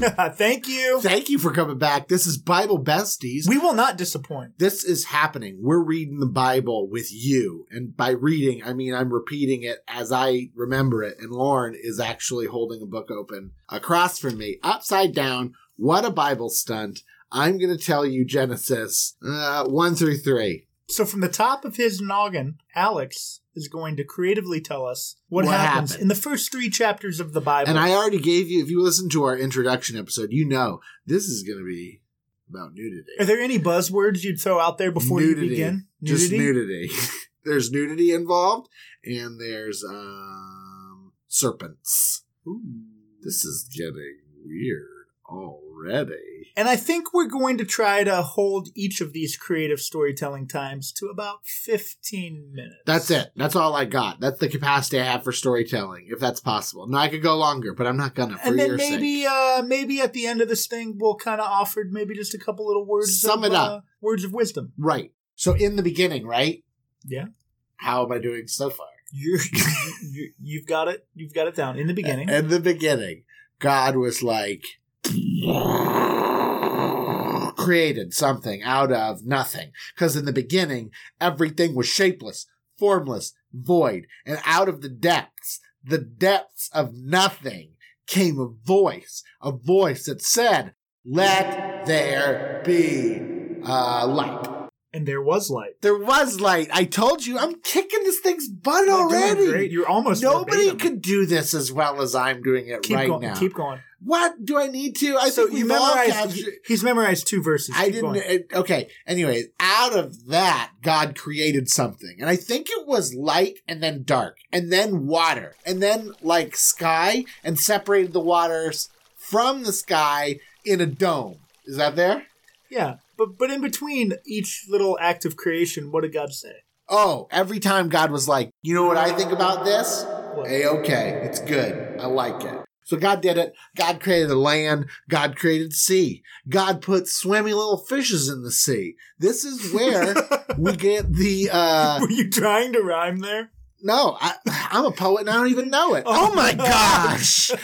Thank you. Thank you for coming back. This is Bible Besties. We will not disappoint. this is happening. We're reading the Bible with you. And by reading, I mean I'm repeating it as I remember it. And Lauren is actually holding a book open across from me, upside down. What a Bible stunt. I'm going to tell you Genesis uh, 1 through 3. So from the top of his noggin, Alex is going to creatively tell us what, What happens happened. in the first three chapters of the Bible. And I already gave you, if you listen to our introduction episode, you know this is going to be about nudity. Are there any buzzwords you'd throw out there before nudity. you begin? Just nudity. there's nudity involved, and there's um serpents. Ooh. This is getting weird And I think we're going to try to hold each of these creative storytelling times to about 15 minutes. That's it. That's all I got. That's the capacity I have for storytelling, if that's possible. Now I could go longer, but I'm not gonna and then maybe sake. uh maybe at the end of this thing we'll kind of offer maybe just a couple little words Sum of, it up. uh, words of wisdom. Right. So in the beginning, right? Yeah. How am I doing so far? You're, you, you've got it. You've got it down in the beginning. In the beginning, God was like created something out of nothing. Because in the beginning, everything was shapeless, formless, void, and out of the depths, the depths of nothing, came a voice, a voice that said, "Let there be uh, light." And there was light. There was light. I told you, I'm kicking this thing's butt You're already. Great. You're almost Nobody verbatim. could do this as well as I'm doing it keep right going. now. Keep going. What do I need to? I so think you memorized. captured- He's memorized two verses. I Keep didn't. it- okay. Anyways, out of that, God created something, and I think it was light, and then dark, and then water, and then like sky, and separated the waters from the sky in a dome. Is that there? Yeah, but but in between each little act of creation, what did God say? Oh, every time God was like, you know what I think about this? Hey, okay, it's good. I like it. So God did it. God created the land. God created sea. God put swimmy little fishes in the sea. This is where we get the, uh, Were you trying to rhyme there? no, I, I'm a poet and I don't even know it. Oh. Oh, my gosh.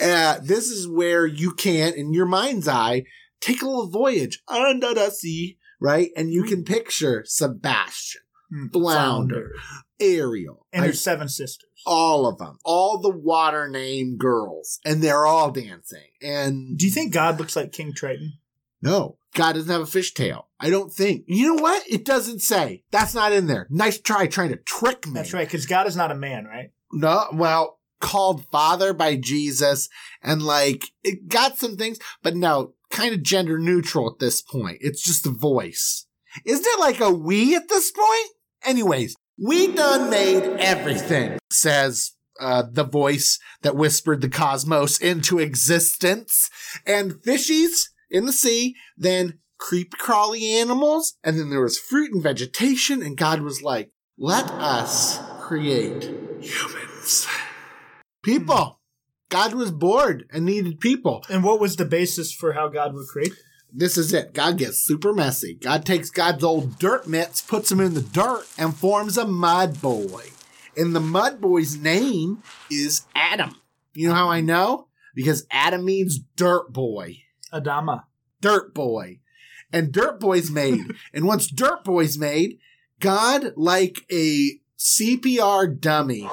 Uh, this is where you can't, in your mind's eye, take a little voyage under the sea, right? And you can hmm. picture Sebastian, hmm. Flounder, Ariel, and I- seven sisters. all of them, all the water name girls, and they're all dancing. And Do you think God looks like King Triton? no, God doesn't have a fishtail. I don't think. You know what? It doesn't say. That's not in there. Nice try trying to trick me. That's right, because God is not a man, right? No, well, called father by Jesus, and like it got some things, but no, kind of gender neutral at this point. It's just a voice. Isn't it like a we at this point? Anyways, we done made everything, says uh, the voice that whispered the cosmos into existence. And fishies in the sea, then creep crawly animals, and then there was fruit and vegetation, and God was like, let us create humans. People. God was bored and needed people. And what was the basis for how God would create? This is it. God gets super messy. God takes God's old dirt mitts, puts him in the dirt, and forms a mud boy. And the mud boy's name is Adam. You know how I know? Because Adam means dirt boy. Adama. Dirt boy. And dirt boy's made. and once dirt boy's made, God, like a CPR dummy,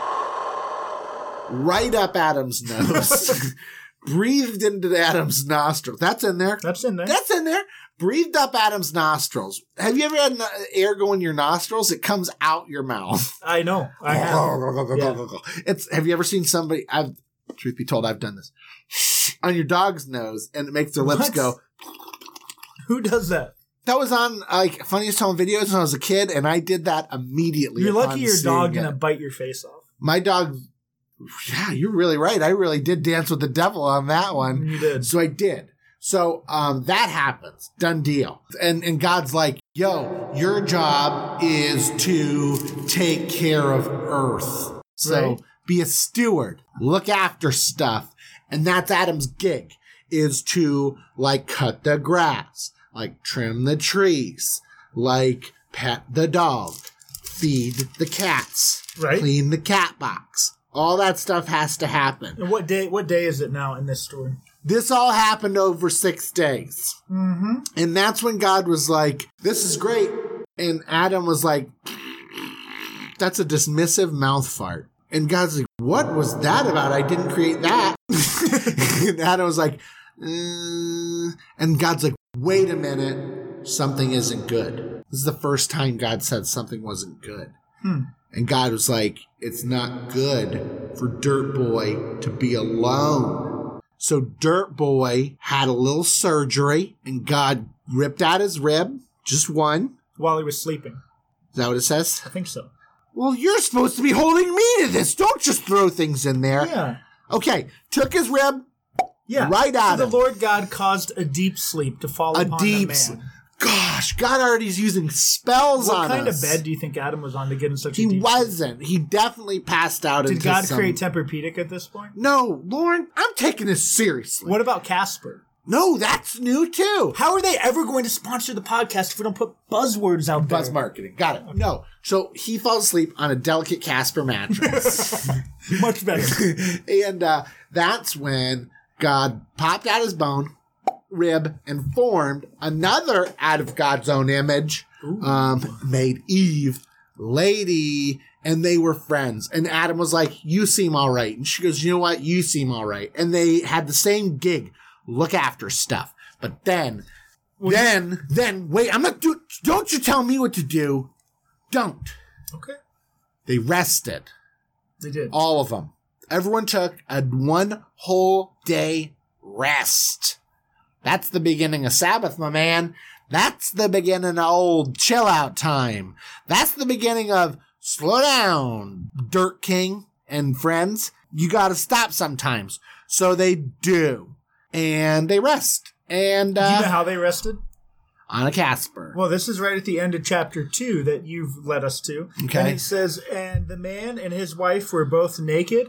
right up Adam's nose, breathed into Adam's nostrils. That's in there. That's in there. That's in there. Breathed up Adam's nostrils. Have you ever had air go in your nostrils? It comes out your mouth. I know. I have. It's. Have you ever seen somebody? I've. Truth be told, I've done this on your dog's nose, and it makes their lips What? go. Who does that? That was on like funniest home videos when I was a kid, and I did that immediately. You're lucky your dog gonna bite your face off. My dog. Yeah, you're really right. I really did dance with the devil on that one. You did. So I did. So um, that happens. Done deal. And and God's like, yo, your job is to take care of Earth. So Right. be a steward. Look after stuff. And that's Adam's gig is to like cut the grass, like trim the trees, like pet the dog, feed the cats, Right. clean the cat box, All that stuff has to happen. And what day? What day is it now in this story? This all happened over six days. Mm-hmm. And that's when God was like, This is great. And Adam was like, That's a dismissive mouth fart. And God's like, What was that about? I didn't create that. and Adam was like, "Uh," And God's like, Wait a minute. Something isn't good. This is the first time God said something wasn't good. Hmm. And God was like, It's not good for Dirt Boy to be alone. So Dirt Boy had a little surgery and God ripped out his rib, just one. While he was sleeping, Is that what it says? I think so. Well, you're supposed to be holding me to this. Don't just throw things in there. Yeah. Okay, took his rib, Yeah. Right out. so him. the Lord God caused a deep sleep to fall a upon deep. the man. Gosh, God already's using spells What on kind of bed do you think Adam was on to get in such a He wasn't. He definitely passed out Did God some- create Tempur-Pedic at this point? No, Lauren, I'm taking this seriously. What about Casper? No, that's new too. How are they ever going to sponsor the podcast if we don't put buzzwords out there? Buzz marketing. Got it. No. So he falls asleep on a delicate Casper mattress. Much better. and uh, that's when God popped out his bone, rib, and formed another out of God's own image, um, made Eve, lady, and they were friends. And Adam was like, You seem all right. And she goes, You know what? You seem all right. And they had the same gig look after stuff. But then, then, then, wait, I'm not do. Don't you tell me what to do. Don't. okay. They rested. They did. All of them. Everyone took a one whole day rest. That's the beginning of Sabbath, my man. That's the beginning of old chill out time. That's the beginning of slow down, Dirt King and friends. You gotta stop sometimes. So they do. And they rest. And, Do you know uh, how they rested? on a Casper. Well, this is right at the end of chapter two that you've led us to. Okay. And it says, And the man and his wife were both naked,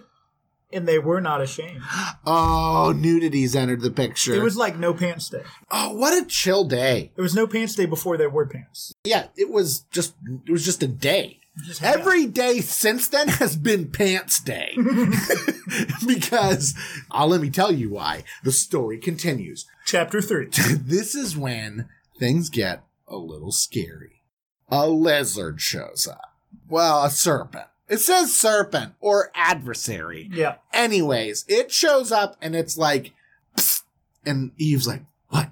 and they were not ashamed. Oh, nudities entered the picture. It was like no pants day. oh, what a chill day. It was no pants day before there were pants. Yeah, it was just it was just a day. Just. Every day since then has been pants day. because I'll let me tell you why. The story continues. Chapter three. this is when things get a little scary. A lizard shows up. Well, a serpent. It says serpent or adversary. Yeah. Anyways, it shows up and it's like, "Psst," and Eve's like, what?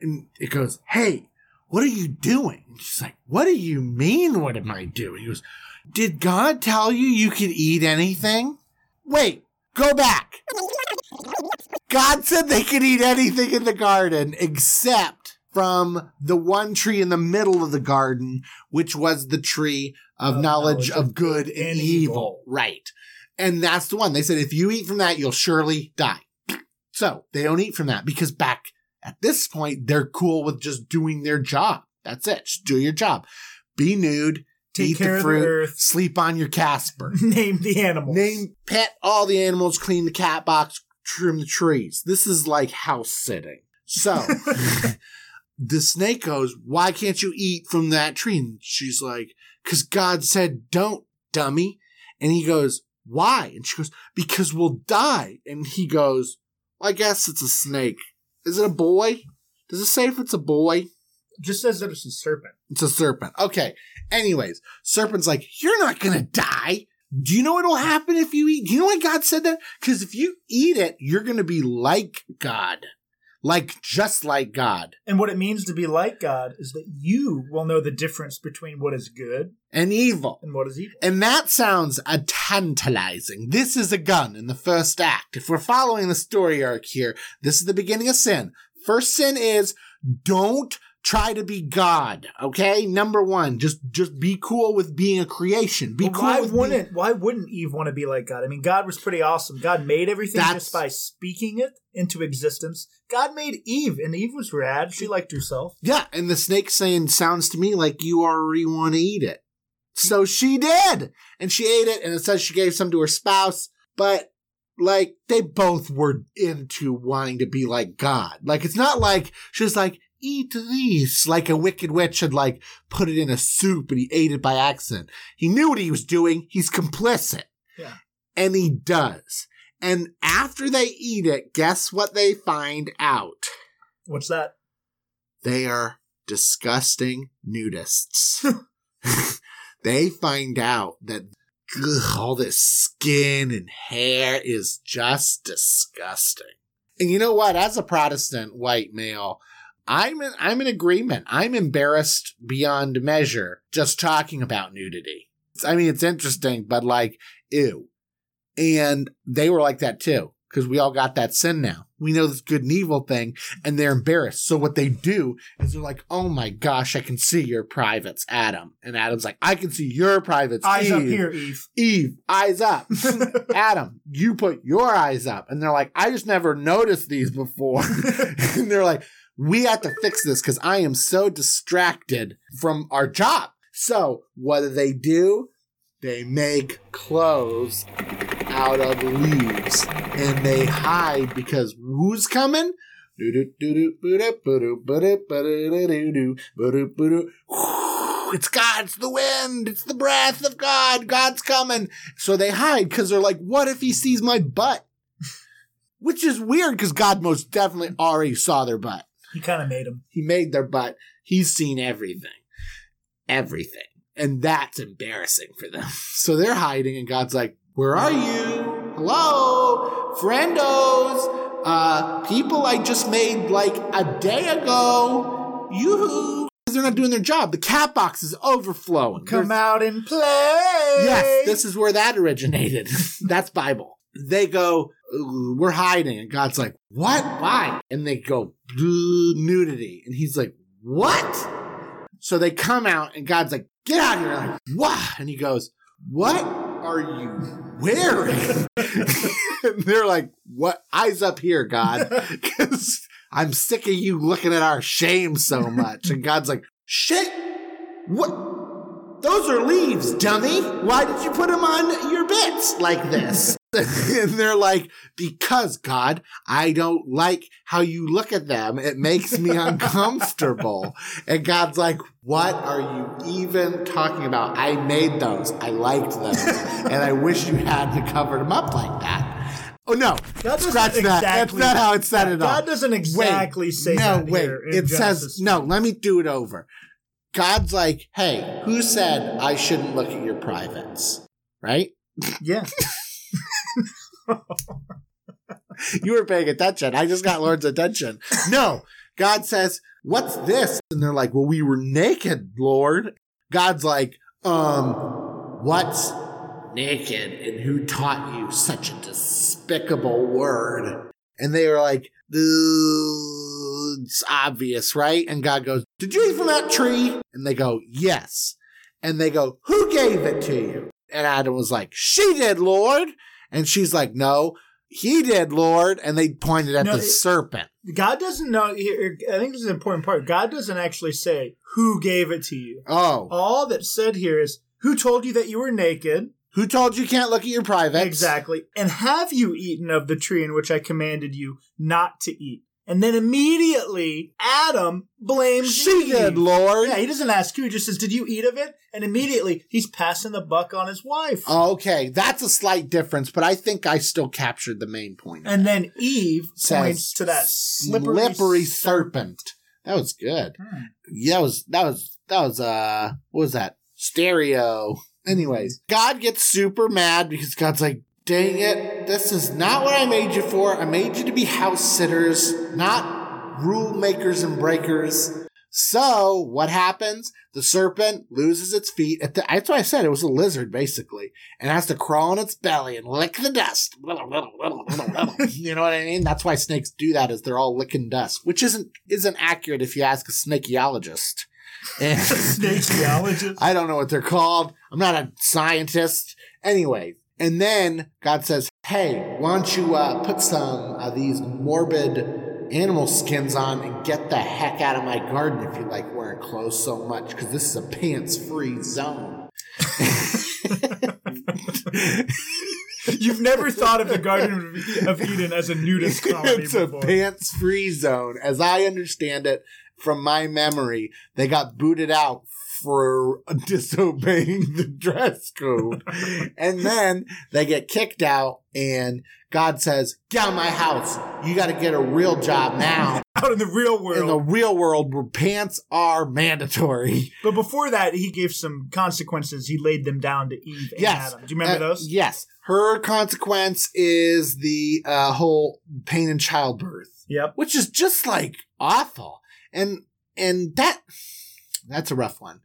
And it goes, hey, what are you doing? And she's like, what do you mean? What am I doing? He goes, did God tell you you could eat anything? Wait, go back. God said they could eat anything in the garden except from the one tree in the middle of the garden, which was the tree of Of knowledge knowledge of good and and evil. evil. Right. And that's the one. They said if you eat from that, you'll surely die. So they don't eat from that because back at this point, they're cool with just doing their job. That's it. Just do your job. Be nude, Take eat care the of the fruit, earth. sleep on your Casper. Name the animals. Name, pet all the animals, clean the cat box, trim the trees. This is like house sitting. So the snake goes, Why can't you eat from that tree? And she's like, Because God said, Don't, dummy. And he goes, Why? And she goes, Because we'll die. And he goes, I guess it's a snake. Is it a boy? Does it say if it's a boy? Just says that it's a serpent. It's a serpent. Okay. Anyways, serpent's like, you're not gonna die. Do you know what'll happen if you eat? Do you know why God said that? Because if you eat it, you're gonna be like God. Like, just like God. And what it means to be like God is that you will know the difference between what is good And evil. and what is evil. And that sounds a tantalizing. This is a gun in the first act. If we're following the story arc here, this is the beginning of sin. First sin is don't try to be God. Okay? Number one, just just be cool with being a creation. Be But cool why wouldn't why wouldn't Eve want to be like God? I mean, God was pretty awesome. God made everything That's- just by speaking it into existence. God made Eve, and Eve was rad. She liked herself. Yeah, and the snake saying sounds to me like you already want to eat it. So she did. And she ate it, and it says she gave some to her spouse, but like they both were into wanting to be like God. Like it's not like she's like, eat these, like a wicked witch had like put it in a soup and he ate it by accident. He knew what he was doing. He's complicit. Yeah. And he does. And after they eat it, guess what they find out? What's that? They are disgusting nudists. they find out that ugh, all this skin and hair is just disgusting. And you know what? As a Protestant white male, I'm in, I'm in agreement. I'm embarrassed beyond measure just talking about nudity. I mean, it's interesting, but like, ew. And they were like that too, because we all got that sin now. We know this good and evil thing, and they're embarrassed. So what they do is they're like, "Oh my gosh, I can see your privates, Adam." And Adam's like, "I can see your privates, Eyes Eve. up here, Eve. Eve, eyes up. Adam, you put your eyes up." And they're like, "I just never noticed these before." and they're like, "We have to fix this because I am so distracted from our job." So what do they do? They make clothes out of leaves and they hide because who's coming? It's God, it's the wind, it's the breath of God, God's coming. So they hide because they're like, what if he sees my butt? Which is weird because God most definitely already saw their butt. He kind of made them. He made their butt. He's seen everything. Everything. And that's embarrassing for them. So they're hiding, and God's like, Where are you? Hello? Friendos? Uh, people I just made like a day ago. Yoo-hoo. They're not doing their job. The cat box is overflowing. Come There's- out and play. Yes, this is where that originated. That's Bible. They go, we're hiding. And God's like, what? Why? And they go, nudity. And he's like, what? So they come out and God's like, get out of here. Like, what? And he goes, what are you wearing? and they're like, what? Eyes up here, God. Because I'm sick of you looking at our shame so much. And God's like, shit. What? Those are leaves, dummy. Why did you put them on your bits like this? and they're like, because God, I don't like how you look at them. It makes me uncomfortable. and God's like, what are you even talking about? I made those. I liked those. and I wish you hadn't covered them up like that. Oh no! God Scratch that. That's not how it said it all. God doesn't exactly say no, that wait. It says no. Let me do it over. God's like, hey, who said I shouldn't look at your privates? Right? Yeah. You were paying attention. I just got Lord's attention. No, God says, what's this? And they're like, well, we were naked, Lord. God's like, um, what's naked and who taught you such a despicable word? And they were like, "Uh, it's obvious, right? And God goes, did you eat from that tree? And they go, yes. And they go, who gave it to you? And Adam was like, she did, Lord. And she's like, no, he did, Lord. And they pointed at No, the it- serpent. God doesn't know. I think this is an important part. God doesn't actually say who gave it to you. Oh, All that's said here is who told you that you were naked. Who told you can't look at your privates? Exactly. And have you eaten of the tree in which I commanded you not to eat? And then immediately Adam blames She Eve. did, Lord. Yeah, he doesn't ask you. He just says, "Did you eat of it?" And immediately he's passing the buck on his wife. Okay, that's a slight difference, but I think I still captured the main point. and then Eve Says, points to that slippery, slippery serpent. That was good. Hmm. Yeah, that was that was that was uh what was that? Stereo. Anyways, God gets super mad because God's like, dang it, this is not what I made you for. I made you to be house sitters, not rule makers and breakers. So what happens? The serpent loses its feet. The, that's what I said. It was a lizard, basically, and has to crawl on its belly and lick the dust. you know what I mean? That's why snakes do that, is they're all licking dust, which isn't isn't accurate if you ask a snakeologist. Snake geologist. I don't know what they're called. I'm not a scientist. Anyway, and then God says, "Hey, why don't you uh, put some of these morbid animal skins on and get the heck out of my garden if you like wearing clothes so much? Because this is a pants-free zone." You've never thought of the Garden of Eden as a nudist colony it's a before. pants-free zone, as I understand it from my memory. They got booted out for disobeying the dress code. and then they get kicked out and God says, get out of my house. You got to get a real job now Out in the real world. in the real world where pants are mandatory. but before that, he gave some consequences. He laid them down to Eve and Yes. Adam. Do you remember Uh, those? Yes. Her consequence is the uh, whole pain in childbirth. Yep. which is just like awful. And and that that's a rough one.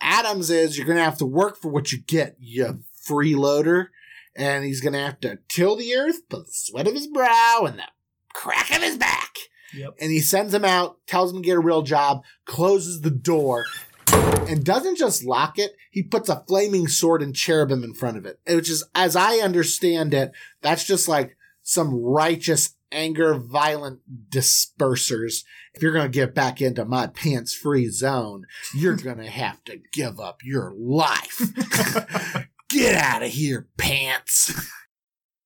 Adams is you're gonna have to work for what you get, you freeloader, and he's gonna have to till the earth, put the sweat of his brow and the crack of his back. Yep. And he sends him out, tells him to get a real job, closes the door, and doesn't just lock it, he puts a flaming sword and cherubim in front of it. Which is, as I understand it, that's just like some righteous anger, violent dispersers. If you're going to get back into my pants free zone, you're going to have to give up your life. get out of here, pants.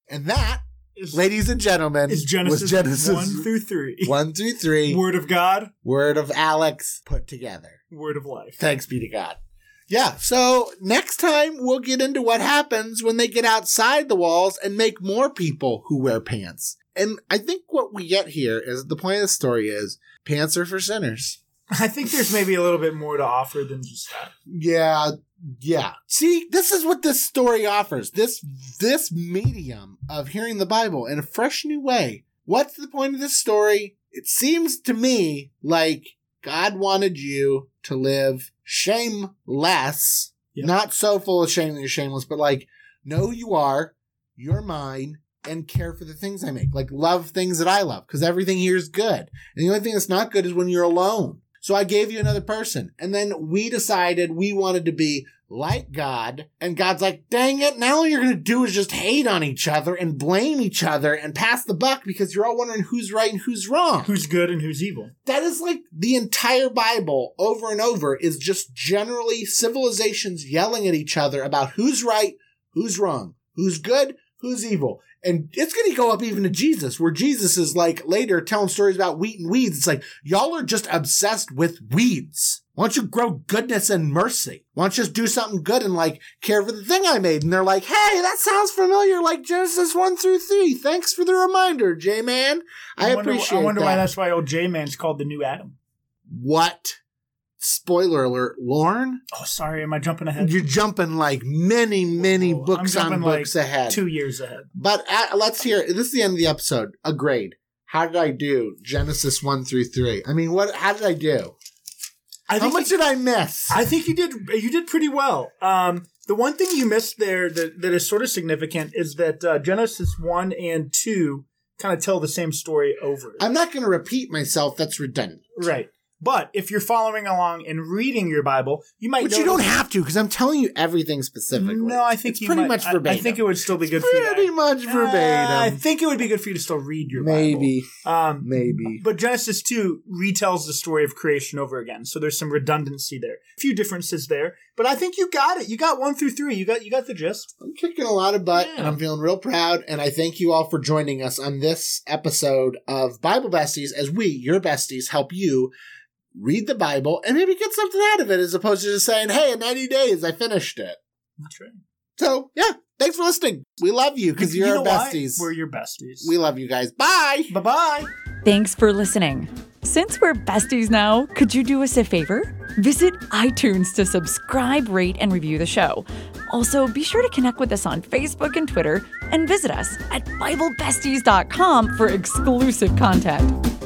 And that, Is, ladies and gentlemen, is Genesis, was Genesis 1 through 3. one through three. Word of God, Word of Alex put together. word of life. Thanks be to God. Yeah, so next time we'll get into what happens when they get outside the walls and make more people who wear pants. And I think what we get here is the point of the story is pants are for sinners. I think there's maybe a little bit more to offer than just that. Yeah, yeah. See, this is what this story offers. This this medium of hearing the Bible in a fresh new way. What's the point of this story? It seems to me like God wanted you to live shameless, Yep. not so full of shame that you're shameless, but like know who you are, you're mine, and care for the things I make. Like love things that I love, because everything here is good. And the only thing that's not good is when you're alone. So I gave you another person. And then we decided we wanted to be like God. And God's like, dang it, now all you're going to do is just hate on each other and blame each other and pass the buck because you're all wondering who's right and who's wrong. Who's good and who's evil? That is like the entire Bible over and over is just generally civilizations yelling at each other about who's right, who's wrong, who's good, who's evil. And it's going to go up even to Jesus, where Jesus is like later telling stories about wheat and weeds. It's like, y'all are just obsessed with weeds. Why don't you grow goodness and mercy? Why don't you just do something good and like care for the thing I made? And they're like, hey, that sounds familiar, like Genesis 1 through 3. Thanks for the reminder, J Man. I, wonder, appreciate I wonder that. why that's why old J Man's called the new Adam. what? Spoiler alert, Lauren, Oh, sorry, am I jumping ahead? you're jumping like many, many Whoa, books on like, books ahead. Two years ahead. But uh, let's hear. This is the end of the episode. A grade. How did I do? Genesis one through three. I mean, what? How did I do? I How much you, did I miss? I think you did you did pretty well. Um, the one thing you missed there that, that is sort of significant is that uh, Genesis one and two kind of tell the same story over. I'm not going to repeat myself. That's redundant. right. But if you're following along and reading your Bible, you might. Which you don't have to, because I'm telling you everything specifically. No, I think it's you pretty might- much I- verbatim. I, think it would still be good for you. to- pretty much Uh, verbatim. I think it would be good for you to still read your maybe, Bible. Um, maybe. But Genesis 2 retells the story of creation over again. So there's some redundancy there. A few differences there. But I think you got it. You got one through three. You got you got the gist. I'm kicking a lot of butt Yeah. and I'm feeling real proud. And I thank you all for joining us on this episode of Bible Besties as we, your besties, help you read the Bible and maybe get something out of it as opposed to just saying, hey, in 90 days, I finished it. That's right. So, yeah, thanks for listening. We love you because You you're know our why? besties. We're your besties. We love you guys. Bye. bye bye. Thanks for listening. Since we're besties now, could you do us a favor? Visit iTunes to subscribe, rate, and review the show. Also, be sure to connect with us on Facebook and Twitter, and visit us at BibleBesties.com for exclusive content.